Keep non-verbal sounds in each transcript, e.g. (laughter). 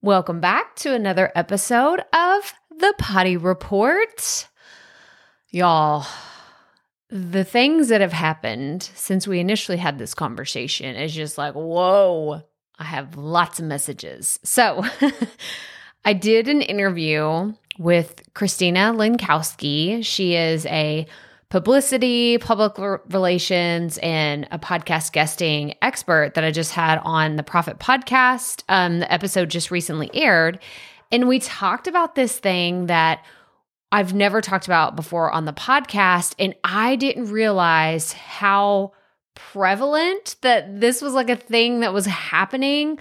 Welcome back to another episode of the Proffitt Report. Y'all, the things that have happened since we initially had this conversation is just like, whoa, I have lots of messages. So, (laughs) I did an interview with Christina Lenkowski. She is a publicity, public relations, and a podcast guesting expert that I just had on the Proffitt Podcast. Um, the episode just recently aired. And we talked about this thing that I've never talked about before on the podcast. And I didn't realize how prevalent that this was like a thing that was happening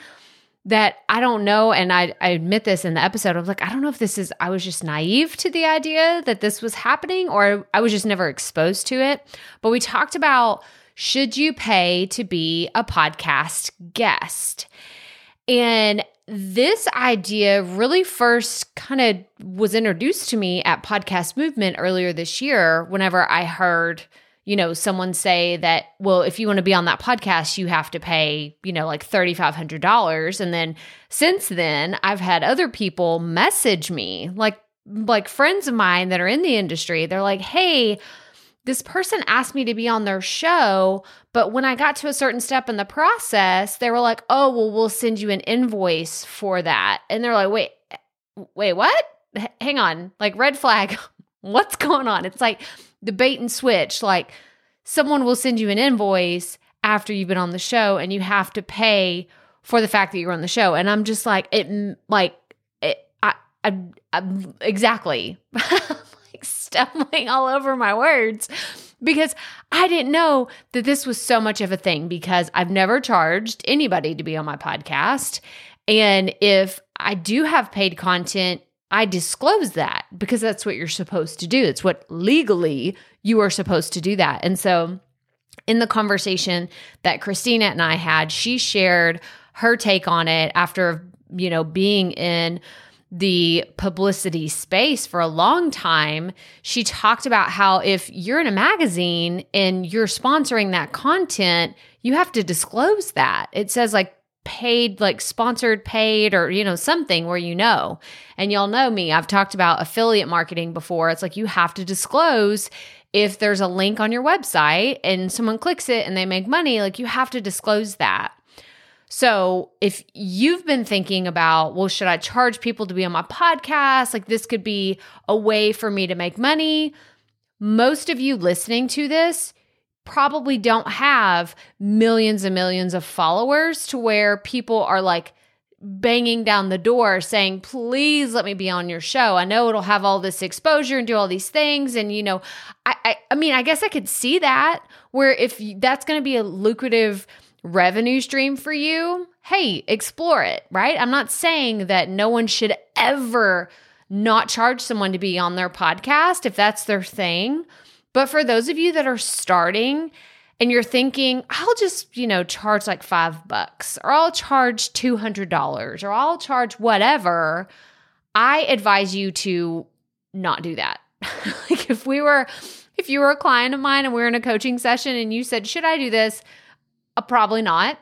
that I don't know. And I, I admit this in the episode. I was like, I don't know if this is, I was just naive to the idea that this was happening or I was just never exposed to it. But we talked about should you pay to be a podcast guest? And this idea really first kind of was introduced to me at Podcast Movement earlier this year whenever I heard you know, someone say that, well, if you want to be on that podcast, you have to pay, you know, like $3,500. And then since then, I've had other people message me, like, like friends of mine that are in the industry. They're like, hey, this person asked me to be on their show, but when I got to a certain step in the process, they were like, oh, well, we'll send you an invoice for that. And they're like, wait, wait, what? H- hang on, like red flag. (laughs) What's going on? It's like, the bait and switch. Like someone will send you an invoice after you've been on the show and you have to pay for the fact that you're on the show. And I'm just like, it, like, it, I, I, I exactly (laughs) like stumbling all over my words because I didn't know that this was so much of a thing because I've never charged anybody to be on my podcast. And if I do have paid content, I disclose that because that's what you're supposed to do. It's what legally you are supposed to do that. And so, in the conversation that Christina and I had, she shared her take on it after, you know, being in the publicity space for a long time. She talked about how if you're in a magazine and you're sponsoring that content, you have to disclose that. It says like paid, like sponsored paid, or, you know, something where you know. And y'all know me, I've talked about affiliate marketing before. It's like you have to disclose if there's a link on your website and someone clicks it and they make money, like you have to disclose that. So, if you've been thinking about, well, should I charge people to be on my podcast? Like, this could be a way for me to make money. Most of you listening to this, probably don't have millions and millions of followers to where people are like banging down the door saying, please let me be on your show. I know it'll have all this exposure and do all these things. And, you know, I, I, I mean, I guess I could see that where if that's going to be a lucrative revenue stream for you, hey, explore it, right? I'm not saying that no one should ever not charge someone to be on their podcast if that's their thing. But for those of you that are starting and you're thinking, I'll just, you know, charge like five bucks or I'll charge $200 or I'll charge whatever, I advise you to not do that. (laughs) like if we were, if you were a client of mine and we are in a coaching session and you said, should I do this? Uh, probably not.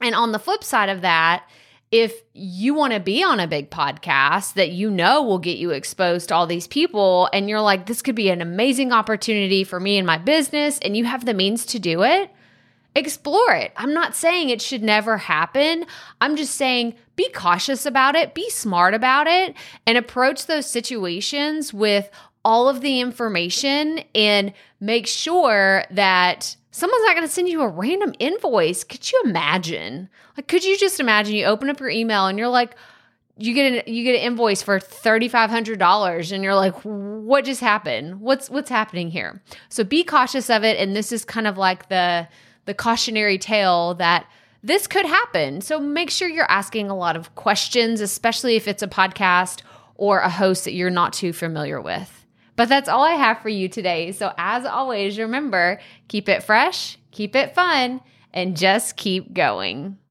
And on the flip side of that, if you want to be on a big podcast that you know will get you exposed to all these people and you're like this could be an amazing opportunity for me and my business and you have the means to do it explore it. I'm not saying it should never happen. I'm just saying be cautious about it be smart about it and approach those situations with all of the information and make sure that someone's not going to send you a random invoice. Could you imagine? Like, could you just imagine you open up your email and you're like, you get an you get an invoice for thirty five hundred dollars, and you're like, what just happened? What's what's happening here? So be cautious of it, and this is kind of like the the cautionary tale that this could happen. So make sure you're asking a lot of questions, especially if it's a podcast or a host that you're not too familiar with. But that's all I have for you today. So, as always, remember keep it fresh, keep it fun, and just keep going.